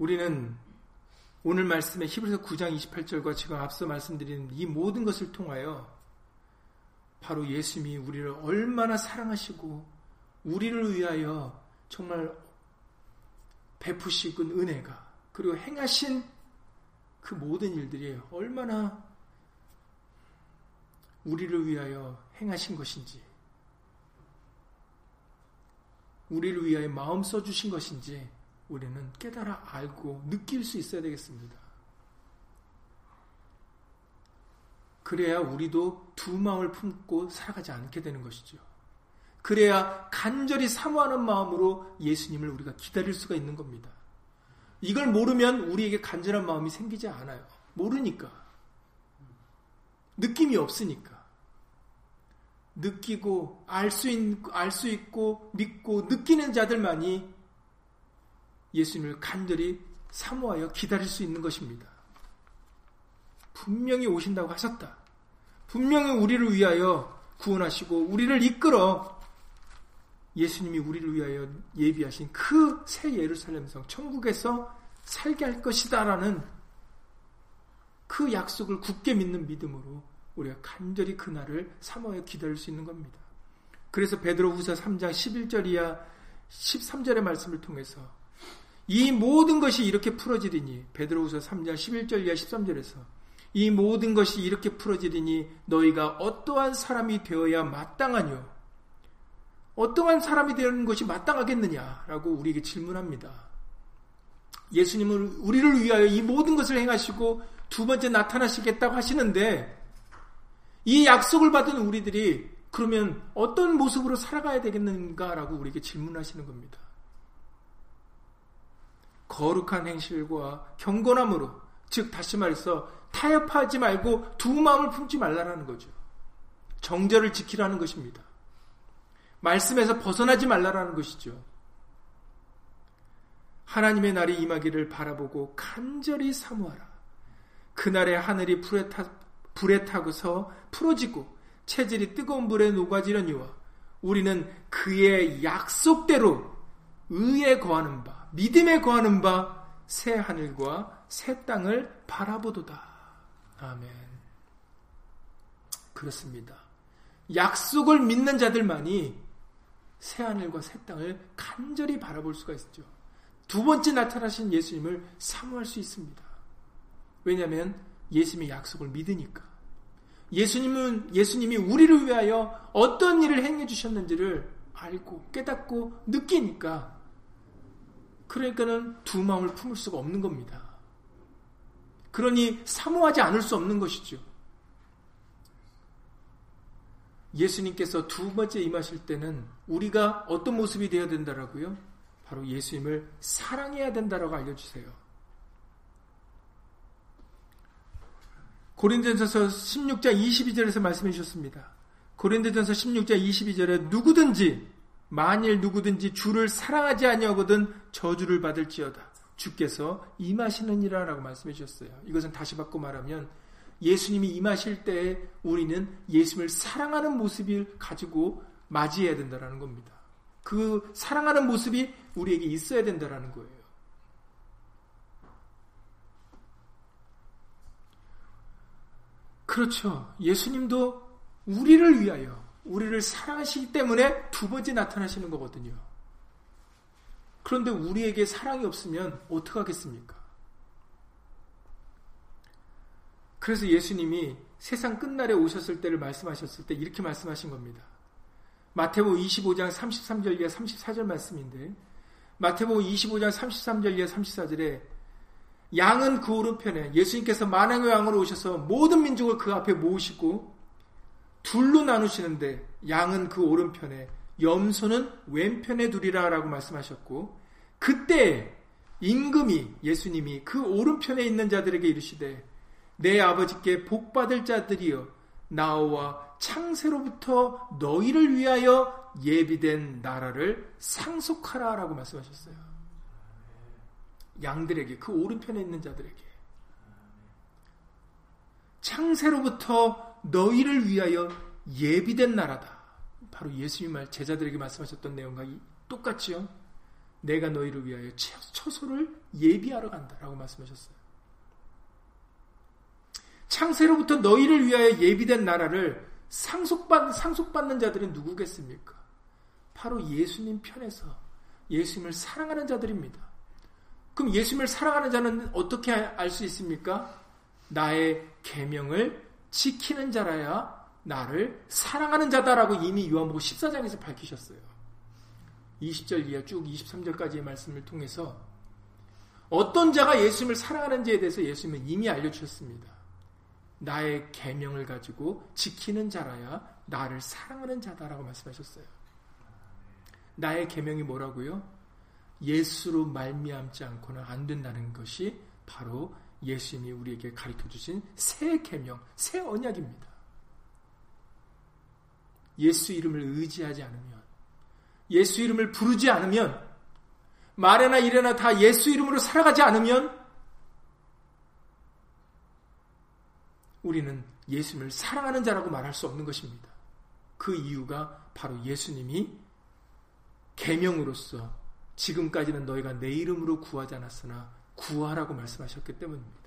우리는 오늘 말씀의 히브리서 9장 28절과 지금 앞서 말씀드린 이 모든 것을 통하여 바로 예수님이 우리를 얼마나 사랑하시고 우리를 위하여 정말 베푸시군 은혜가 그리고 행하신 그 모든 일들이 얼마나 우리를 위하여 행하신 것인지 우리를 위하여 마음 써주신 것인지 우리는 깨달아 알고 느낄 수 있어야 되겠습니다. 그래야 우리도 두 마음을 품고 살아가지 않게 되는 것이죠. 그래야 간절히 사모하는 마음으로 예수님을 우리가 기다릴 수가 있는 겁니다. 이걸 모르면 우리에게 간절한 마음이 생기지 않아요. 모르니까. 느낌이 없으니까. 느끼고 알 수 있고 믿고 느끼는 자들만이 예수님을 간절히 사모하여 기다릴 수 있는 것입니다. 분명히 오신다고 하셨다. 분명히 우리를 위하여 구원하시고 우리를 이끌어 예수님이 우리를 위하여 예비하신 그 새 예루살렘성 천국에서 살게 할 것이다라는 그 약속을 굳게 믿는 믿음으로 우리가 간절히 그날을 사모하여 기다릴 수 있는 겁니다. 그래서 베드로후서 3장 11절 이하 13절의 말씀을 통해서 이 모든 것이 이렇게 풀어지리니 베드로후서 3장 11절 이하 13절에서 이 모든 것이 이렇게 풀어지리니 너희가 어떠한 사람이 되어야 마땅하뇨 어떠한 사람이 되는 것이 마땅하겠느냐라고 우리에게 질문합니다. 예수님은 우리를 위하여 이 모든 것을 행하시고 두 번째 나타나시겠다고 하시는데 이 약속을 받은 우리들이 그러면 어떤 모습으로 살아가야 되겠는가라고 우리에게 질문하시는 겁니다. 거룩한 행실과 경건함으로 즉 다시 말해서 타협하지 말고 두 마음을 품지 말라라는 거죠. 정절을 지키라는 것입니다. 말씀에서 벗어나지 말라라는 것이죠. 하나님의 날이 임하기를 바라보고 간절히 사모하라. 그날에 하늘이 불에, 타, 불에 타고서 풀어지고 체질이 뜨거운 불에 녹아지려니와 우리는 그의 약속대로 의에 거하는 바, 믿음에 거하는 바 새 하늘과 새 땅을 바라보도다. 아멘. 그렇습니다. 약속을 믿는 자들만이 새 하늘과 새 땅을 간절히 바라볼 수가 있죠. 두 번째 나타나신 예수님을 사모할 수 있습니다. 왜냐하면 예수님의 약속을 믿으니까. 예수님은 예수님이 우리를 위하여 어떤 일을 행해 주셨는지를 알고 깨닫고 느끼니까 그러니까는 두 마음을 품을 수가 없는 겁니다. 그러니 사모하지 않을 수 없는 것이죠. 예수님께서 두 번째 임하실 때는 우리가 어떤 모습이 되어야 된다라고요? 바로 예수님을 사랑해야 된다라고 알려주세요. 고린도전서 16장 22절에서 말씀해 주셨습니다. 고린도전서 16장 22절에 누구든지 만일 누구든지 주를 사랑하지 아니하거든 저주를 받을지어다. 주께서 임하시느니라라고 말씀해 주셨어요. 이것은 다시 바꿔 말하면 예수님이 임하실 때 우리는 예수님을 사랑하는 모습을 가지고 맞이해야 된다는 겁니다. 그 사랑하는 모습이 우리에게 있어야 된다는 거예요. 그렇죠. 예수님도 우리를 위하여, 우리를 사랑하시기 때문에 두 번째 나타나시는 거거든요. 그런데 우리에게 사랑이 없으면 어떡하겠습니까? 그래서 예수님이 세상 끝날에 오셨을 때를 말씀하셨을 때 이렇게 말씀하신 겁니다. 마태복 25장 33절 이하 34절 말씀인데 마태복 25장 33절 이하 34절에 양은 그 오른편에 예수님께서 만왕의 왕으로 오셔서 모든 민족을 그 앞에 모으시고 둘로 나누시는데 양은 그 오른편에 염소는 왼편에 두리라 라고 말씀하셨고 그때 임금이 예수님이 그 오른편에 있는 자들에게 이르시되 내 아버지께 복 받을 자들이여 나와 창세로부터 너희를 위하여 예비된 나라를 상속하라 라고 말씀하셨어요. 양들에게 그 오른편에 있는 자들에게 창세로부터 너희를 위하여 예비된 나라다. 바로 예수님 말 제자들에게 말씀하셨던 내용과 똑같지요. 내가 너희를 위하여 처소를 예비하러 간다라고 말씀하셨어요. 창세로부터 너희를 위하여 예비된 나라를 상속받, 상속받는 자들은 누구겠습니까? 바로 예수님 편에서 예수님을 사랑하는 자들입니다. 그럼 예수님을 사랑하는 자는 어떻게 알 수 있습니까? 나의 계명을 지키는 자라야 나를 사랑하는 자다라고 이미 요한복음 14장에서 밝히셨어요. 20절 이하 쭉 23절까지의 말씀을 통해서 어떤 자가 예수님을 사랑하는지에 대해서 예수님은 이미 알려주셨습니다. 나의 계명을 가지고 지키는 자라야 나를 사랑하는 자다라고 말씀하셨어요. 나의 계명이 뭐라고요? 예수로 말미암지 않고는 안 된다는 것이 바로 예수님이 우리에게 가르쳐 주신 새 계명, 새 언약입니다. 예수 이름을 의지하지 않으면 예수 이름을 부르지 않으면 말에나 일에나 다 예수 이름으로 살아가지 않으면 우리는 예수님을 사랑하는 자라고 말할 수 없는 것입니다. 그 이유가 바로 예수님이 계명으로서 지금까지는 너희가 내 이름으로 구하지 않았으나 구하라고 말씀하셨기 때문입니다.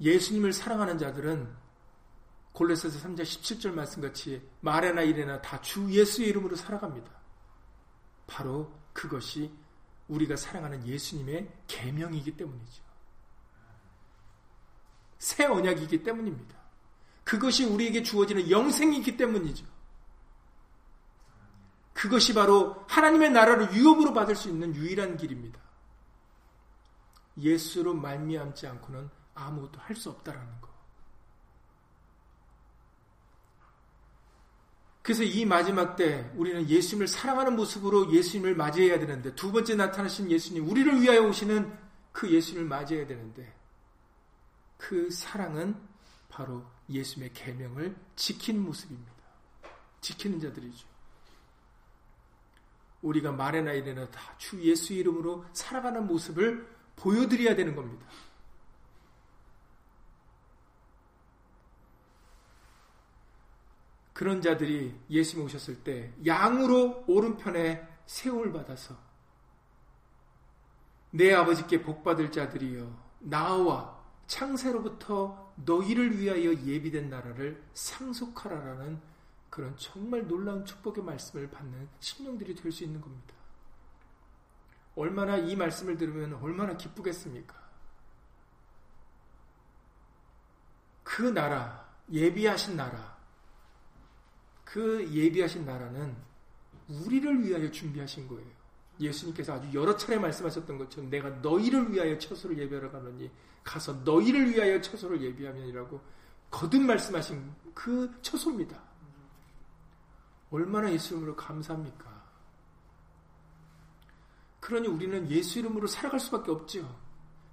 예수님을 사랑하는 자들은 골로새서 3장 17절 말씀같이 말에나 일에나 다 주 예수의 이름으로 살아갑니다. 바로 그것이 우리가 사랑하는 예수님의 계명이기 때문이죠. 새 언약이기 때문입니다. 그것이 우리에게 주어지는 영생이기 때문이죠. 그것이 바로 하나님의 나라를 유업으로 받을 수 있는 유일한 길입니다. 예수로 말미암지 않고는 아무것도 할 수 없다라는 것. 그래서 이 마지막 때 우리는 예수님을 사랑하는 모습으로 예수님을 맞이해야 되는데 두 번째 나타나신 예수님, 우리를 위하여 오시는 그 예수님을 맞이해야 되는데 그 사랑은 바로 예수님의 계명을 지키는 모습입니다. 지키는 자들이죠. 우리가 말에나 이래나 다 주 예수 이름으로 살아가는 모습을 보여드려야 되는 겁니다. 그런 자들이 예수님 오셨을 때 양으로 오른편에 세움을 받아서 내 아버지께 복받을 자들이여 나와 창세로부터 너희를 위하여 예비된 나라를 상속하라라는 그런 정말 놀라운 축복의 말씀을 받는 심령들이 될 수 있는 겁니다. 얼마나 이 말씀을 들으면 얼마나 기쁘겠습니까? 그 나라, 예비하신 나라, 그 예비하신 나라는 우리를 위하여 준비하신 거예요. 예수님께서 아주 여러 차례 말씀하셨던 것처럼 내가 너희를 위하여 처소를 예비하러 가느니 가서 너희를 위하여 처소를 예비하면이라고 거듭 말씀하신 그 처소입니다. 얼마나 예수 이름으로 감사합니까? 그러니 우리는 예수 이름으로 살아갈 수밖에 없죠.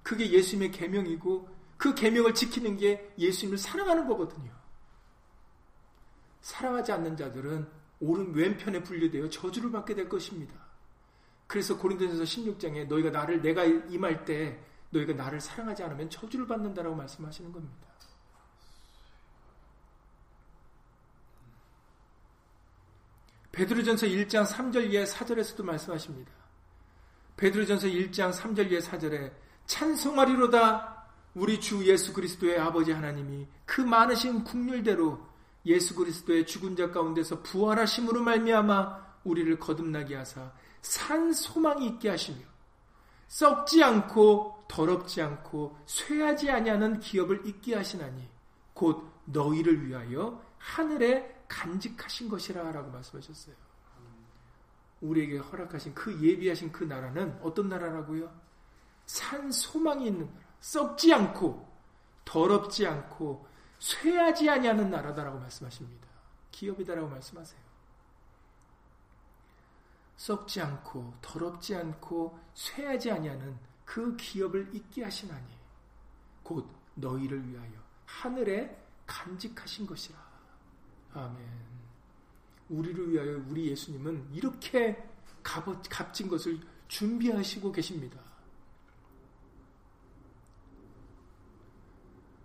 그게 예수님의 계명이고 그 계명을 지키는 게 예수님을 사랑하는 거거든요. 사랑하지 않는 자들은 오른 왼편에 분류되어 저주를 받게 될 것입니다. 그래서 고린도전서 16장에 너희가 나를 내가 임할 때 너희가 나를 사랑하지 않으면 저주를 받는다라고 말씀하시는 겁니다. 베드로전서 1장 3절 이하 4절에서도 말씀하십니다. 베드로전서 1장 3절 이하 4절에 찬송하리로다 우리 주 예수 그리스도의 아버지 하나님이 그 많으신 국률대로 예수 그리스도의 죽은 자 가운데서 부활하심으로 말미암아 우리를 거듭나게 하사 산 소망이 있게 하시며 썩지 않고 더럽지 않고 쇠하지 아니하는 기업을 있게 하시나니 곧 너희를 위하여 하늘에 간직하신 것이라 라고 말씀하셨어요. 우리에게 허락하신 그 예비하신 그 나라는 어떤 나라라고요? 산 소망이 있는 나라. 썩지 않고 더럽지 않고 쇠하지 아니하는 나라다라고 말씀하십니다. 기업이다라고 말씀하세요. 썩지 않고 더럽지 않고 쇠하지 아니하는 그 기업을 잊게 하시나니 곧 너희를 위하여 하늘에 간직하신 것이라. 아멘. 우리를 위하여 우리 예수님은 이렇게 값진 것을 준비하시고 계십니다.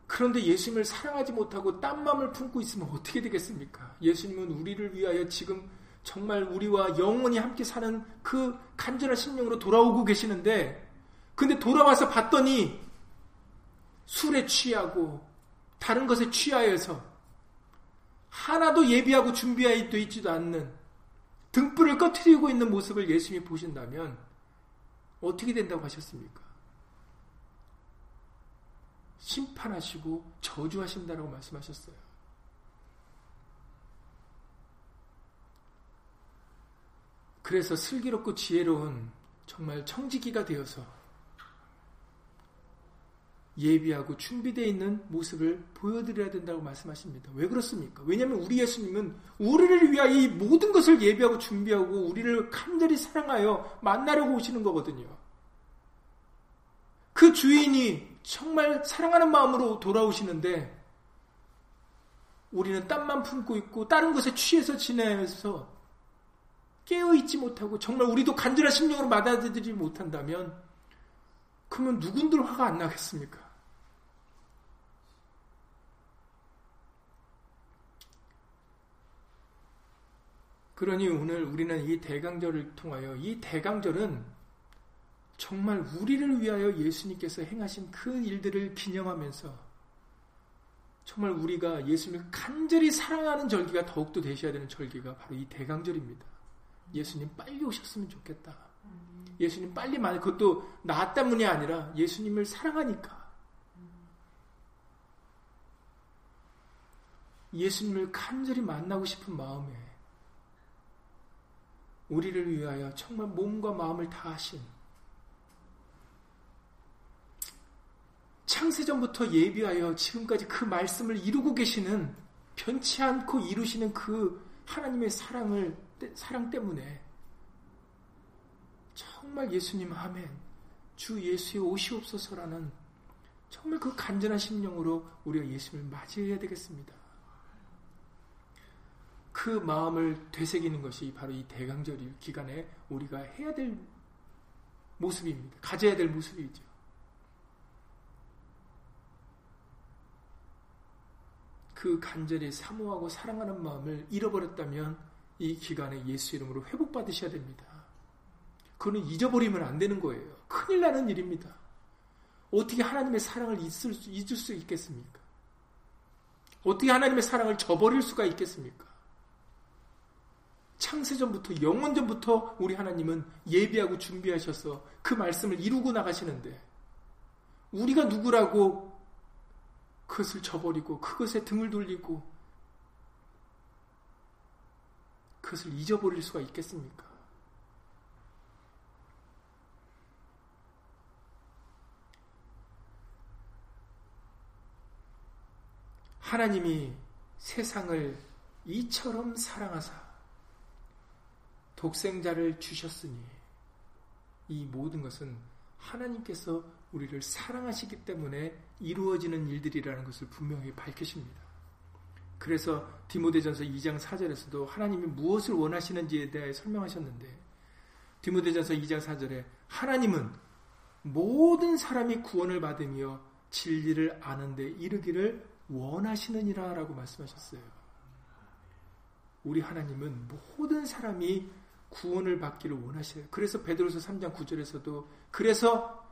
그런데 예수님을 사랑하지 못하고 딴 마음을 품고 있으면 어떻게 되겠습니까? 예수님은 우리를 위하여 지금 정말 우리와 영원히 함께 사는 그 간절한 심령으로 돌아오고 계시는데, 근데 돌아와서 봤더니 술에 취하고 다른 것에 취하여서 하나도 예비하고 준비하여 있지도 않는 등불을 꺼트리고 있는 모습을 예수님이 보신다면 어떻게 된다고 하셨습니까? 심판하시고 저주하신다라고 말씀하셨어요. 그래서 슬기롭고 지혜로운 정말 청지기가 되어서 예비하고 준비되어 있는 모습을 보여드려야 된다고 말씀하십니다. 왜 그렇습니까? 왜냐하면 우리 예수님은 우리를 위하여 이 모든 것을 예비하고 준비하고 우리를 간절히 사랑하여 만나려고 오시는 거거든요. 그 주인이 정말 사랑하는 마음으로 돌아오시는데 우리는 땀만 품고 있고 다른 것에 취해서 지내서 깨어있지 못하고 정말 우리도 간절한 심령으로 받아들이지 못한다면 그러면 누군들 화가 안 나겠습니까? 그러니 오늘 우리는 이 대강절을 통하여 이 대강절은 정말 우리를 위하여 예수님께서 행하신 그 일들을 기념하면서 정말 우리가 예수님을 간절히 사랑하는 절기가 더욱더 되셔야 되는 절기가 바로 이 대강절입니다. 예수님 빨리 오셨으면 좋겠다. 예수님 빨리 만 그것도 나 때문이 아니라 예수님을 사랑하니까. 예수님을 간절히 만나고 싶은 마음에 우리를 위하여 정말 몸과 마음을 다하신 창세전부터 예비하여 지금까지 그 말씀을 이루고 계시는 변치 않고 이루시는 그 하나님의 사랑을 사랑 때문에 정말 예수님 아멘 주 예수의 오시옵소서라는 정말 그 간절한 심령으로 우리가 예수님을 맞이해야 되겠습니다. 그 마음을 되새기는 것이 바로 이 대강절 기간에 우리가 해야 될 모습입니다. 가져야 될 모습이죠. 그 간절히 사모하고 사랑하는 마음을 잃어버렸다면 이 기간에 예수 이름으로 회복받으셔야 됩니다. 그거는 잊어버리면 안 되는 거예요. 큰일 나는 일입니다. 어떻게 하나님의 사랑을 잊을 수, 있겠습니까? 어떻게 하나님의 사랑을 저버릴 수가 있겠습니까? 창세전부터 영원전부터 우리 하나님은 예비하고 준비하셔서 그 말씀을 이루고 나가시는데 우리가 누구라고 그것을 저버리고 그것에 등을 돌리고 그것을 잊어버릴 수가 있겠습니까? 하나님이 세상을 이처럼 사랑하사 독생자를 주셨으니 이 모든 것은 하나님께서 우리를 사랑하시기 때문에 이루어지는 일들이라는 것을 분명히 밝히십니다. 그래서 디모데전서 2장 4절에서도 하나님이 무엇을 원하시는지에 대해 설명하셨는데 디모데전서 2장 4절에 하나님은 모든 사람이 구원을 받으며 진리를 아는데 이르기를 원하시느니라 라고 말씀하셨어요. 우리 하나님은 모든 사람이 구원을 받기를 원하셔요. 그래서 베드로서 3장 9절에서도 그래서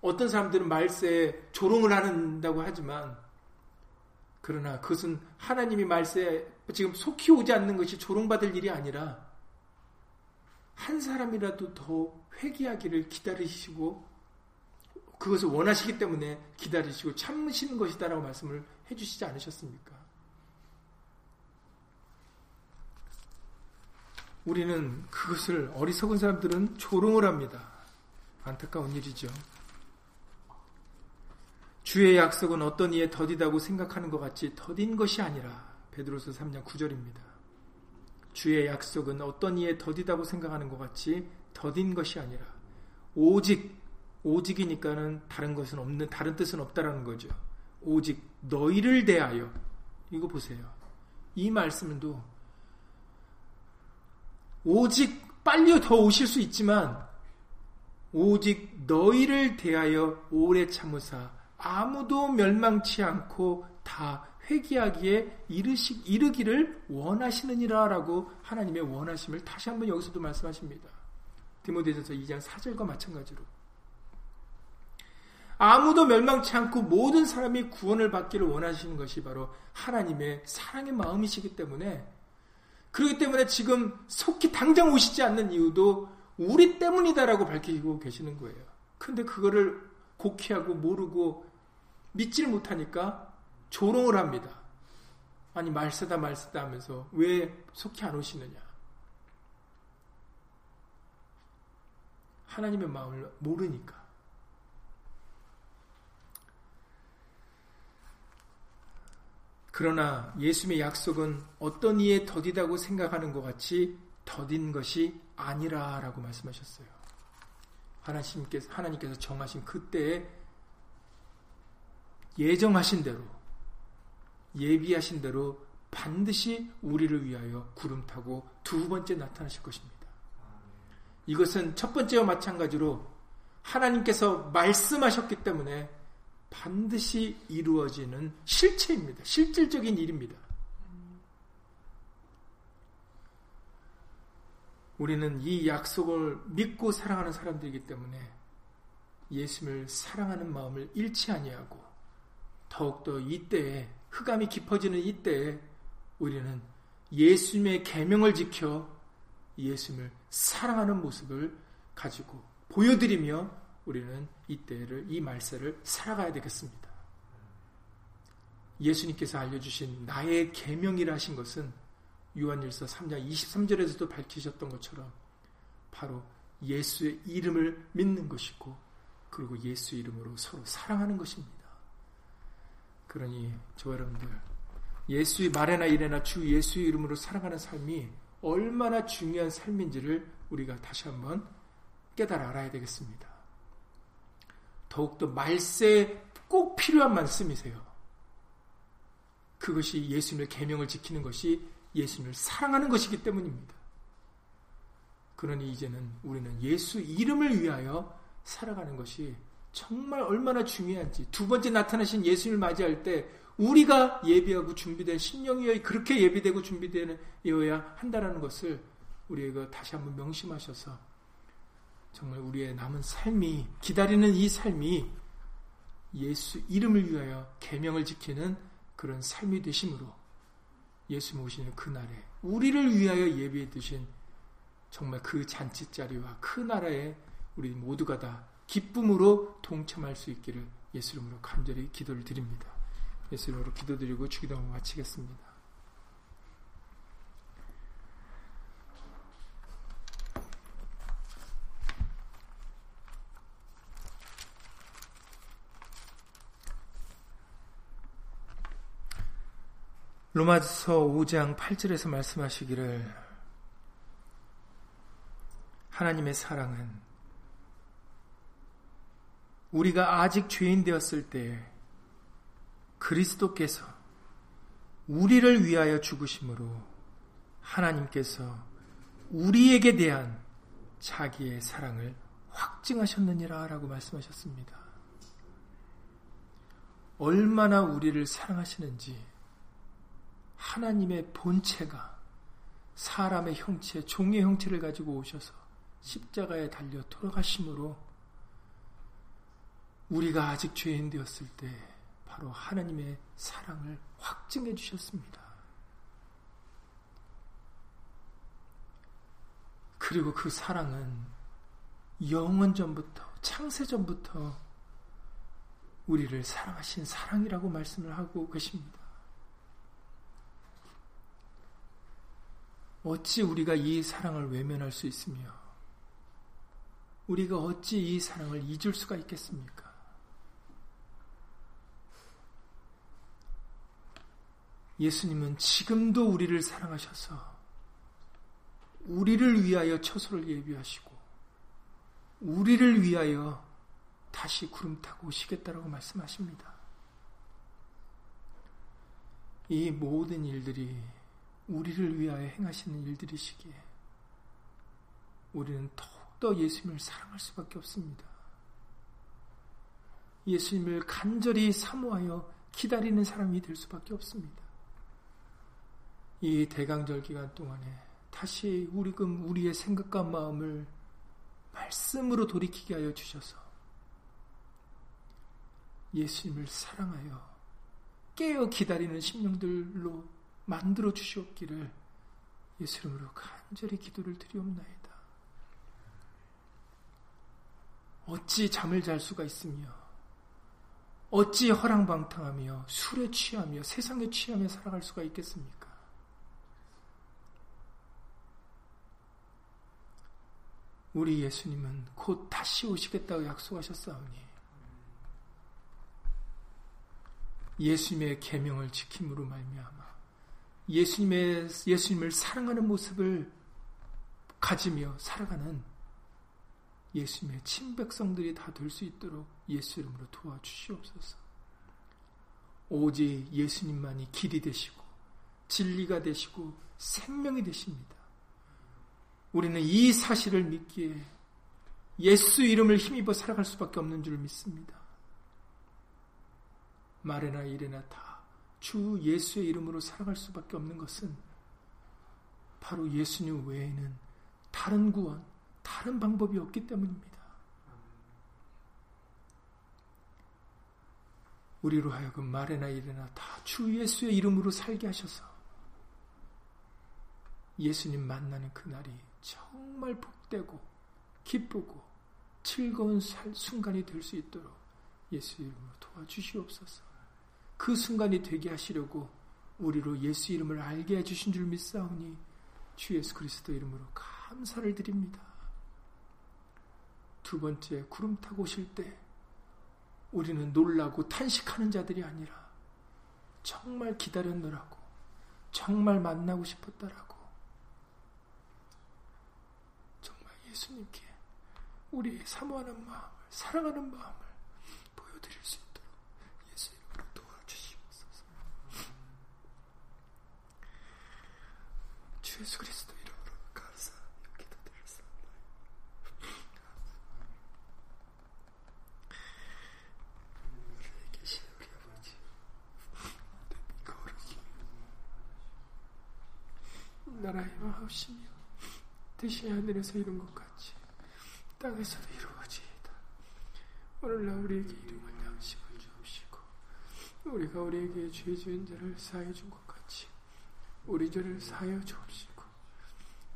어떤 사람들은 말세에 조롱을 한다고 하지만 그러나 그것은 하나님이 말세에 지금 속히 오지 않는 것이 조롱받을 일이 아니라 한 사람이라도 더 회개하기를 기다리시고 그것을 원하시기 때문에 기다리시고 참으시는 것이다라고 말씀을 해주시지 않으셨습니까? 우리는 그것을 어리석은 사람들은 조롱을 합니다. 안타까운 일이죠. 주의 약속은 어떤 이에 더디다고 생각하는 것 같이 더딘 것이 아니라 베드로서 3장 9절입니다. 주의 약속은 어떤 이에 더디다고 생각하는 것 같이 더딘 것이 아니라 오직 오직이니까는 다른 것은 없는 다른 뜻은 없다라는 거죠. 오직 너희를 대하여 이거 보세요. 이 말씀도 오직 빨리 더 오실 수 있지만 오직 너희를 대하여 오래 참으사 아무도 멸망치 않고 다 회개하기에 이르시, 이르기를 원하시느니라라고 하나님의 원하심을 다시 한번 여기서도 말씀하십니다. 디모데전서 2장 4절과 마찬가지로 아무도 멸망치 않고 모든 사람이 구원을 받기를 원하시는 것이 바로 하나님의 사랑의 마음이시기 때문에 그렇기 때문에 지금 속히 당장 오시지 않는 이유도 우리 때문이다라고 밝히고 계시는 거예요. 근데 그거를 곡해하고 모르고 믿지를 못하니까 조롱을 합니다. 아니 말세다 말세다 하면서 왜 속히 안 오시느냐. 하나님의 마음을 모르니까. 그러나 예수님의 약속은 어떤 이에 더디다고 생각하는 것 같이 더딘 것이 아니라라고 말씀하셨어요. 하나님께서 하나님께서 정하신 그때에 예정하신 대로 예비하신 대로 반드시 우리를 위하여 구름 타고 두 번째 나타나실 것입니다. 이것은 첫 번째와 마찬가지로 하나님께서 말씀하셨기 때문에 반드시 이루어지는 실체입니다. 실질적인 일입니다. 우리는 이 약속을 믿고 사랑하는 사람들이기 때문에 예수님을 사랑하는 마음을 잃지 아니하고 더욱더 이때에 흑암이 깊어지는 이때에 우리는 예수님의 계명을 지켜 예수님을 사랑하는 모습을 가지고 보여드리며 우리는 이 때를 이 말세를 살아가야 되겠습니다. 예수님께서 알려주신 나의 계명이라 하신 것은 요한일서 3장 23절에서도 밝히셨던 것처럼 바로 예수의 이름을 믿는 것이고 그리고 예수 이름으로 서로 사랑하는 것입니다. 그러니 저 여러분들 예수의 말에나 일에나 주 예수의 이름으로 살아가는 삶이 얼마나 중요한 삶인지를 우리가 다시 한번 깨달아 알아야 되겠습니다. 더욱더 말세에 꼭 필요한 말씀이세요. 그것이 예수님의 계명을 지키는 것이 예수님을 사랑하는 것이기 때문입니다. 그러니 이제는 우리는 예수 이름을 위하여 살아가는 것이 정말 얼마나 중요한지 두 번째 나타나신 예수님을 맞이할 때 우리가 예비하고 준비된 신령이여 그렇게 예비되고 준비되어야 한다라는 것을 우리가 다시 한번 명심하셔서 정말 우리의 남은 삶이 기다리는 이 삶이 예수 이름을 위하여 계명을 지키는 그런 삶이 되심으로 예수님 오시는 그 날에 우리를 위하여 예비해 두신 정말 그 잔치 자리와 그 나라에 우리 모두가 다 기쁨으로 동참할 수 있기를 예수 이름으로 간절히 기도를 드립니다. 예수 이름으로 기도드리고 주기도하고 마치겠습니다. 로마서 5장 8절에서 말씀하시기를 하나님의 사랑은 우리가 아직 죄인 되었을 때 그리스도께서 우리를 위하여 죽으심으로 하나님께서 우리에게 대한 자기의 사랑을 확증하셨느니라 라고 말씀하셨습니다. 얼마나 우리를 사랑하시는지 하나님의 본체가 사람의 형체, 종의 형체를 가지고 오셔서 십자가에 달려 돌아가심으로 우리가 아직 죄인 되었을 때 바로 하나님의 사랑을 확증해 주셨습니다. 그리고 그 사랑은 영원 전부터, 창세 전부터 우리를 사랑하신 사랑이라고 말씀을 하고 계십니다. 어찌 우리가 이 사랑을 외면할 수 있으며 우리가 어찌 이 사랑을 잊을 수가 있겠습니까? 예수님은 지금도 우리를 사랑하셔서 우리를 위하여 처소를 예비하시고 우리를 위하여 다시 구름 타고 오시겠다라고 말씀하십니다. 이 모든 일들이 우리를 위하여 행하시는 일들이시기에 우리는 더욱더 예수님을 사랑할 수밖에 없습니다. 예수님을 간절히 사모하여 기다리는 사람이 될 수밖에 없습니다. 이 대강절 기간 동안에 다시 우리금 우리의 생각과 마음을 말씀으로 돌이키게 하여 주셔서 예수님을 사랑하여 깨어 기다리는 심령들로 만들어 주시옵기를 예수 이름으로 간절히 기도를 드리옵나이다. 어찌 잠을 잘 수가 있으며 어찌 허랑방탕하며 술에 취하며 세상에 취하며 살아갈 수가 있겠습니까? 우리 예수님은 곧 다시 오시겠다고 약속하셨사오니 예수님의 계명을 지킴으로 말미암아 예수님의 예수님을 사랑하는 모습을 가지며 살아가는 예수님의 친백성들이 다 될 수 있도록 예수 이름으로 도와주시옵소서. 오직 예수님만이 길이 되시고 진리가 되시고 생명이 되십니다. 우리는 이 사실을 믿기에 예수 이름을 힘입어 살아갈 수밖에 없는 줄 믿습니다. 말에나 일에나 다 주 예수의 이름으로 살아갈 수밖에 없는 것은 바로 예수님 외에는 다른 구원, 다른 방법이 없기 때문입니다. 우리로 하여금 말에나 일에나 다 주 예수의 이름으로 살게 하셔서 예수님 만나는 그날이 정말 복되고 기쁘고 즐거운 순간이 될 수 있도록 예수 이름으로 도와주시옵소서. 그 순간이 되게 하시려고 우리로 예수 이름을 알게 해주신 줄 믿사오니 주 예수 그리스도 이름으로 감사를 드립니다. 두 번째 구름 타고 오실 때 우리는 놀라고 탄식하는 자들이 아니라 정말 기다렸노라고 정말 만나고 싶었다라고 정말 예수님께 우리의 사모하는 마음을 사랑하는 마음을 보여드릴 수 있도록 예수 이름으로 도와주시옵소서 주 예수 그리스도 이름으로 감사하며 기도드렸습니다. 우리에 계신 우리 아버지 내가 오르기 나라의 마옵시며 뜻이 하늘에서 이룬 것 같이 땅에서도 이루어지이다. 오늘날 우리에게 이름을 양식을 주옵시고 우리가 우리에게 죄 지은 자를 사해 준 것 같이 우리 죄를 사하여 주옵시고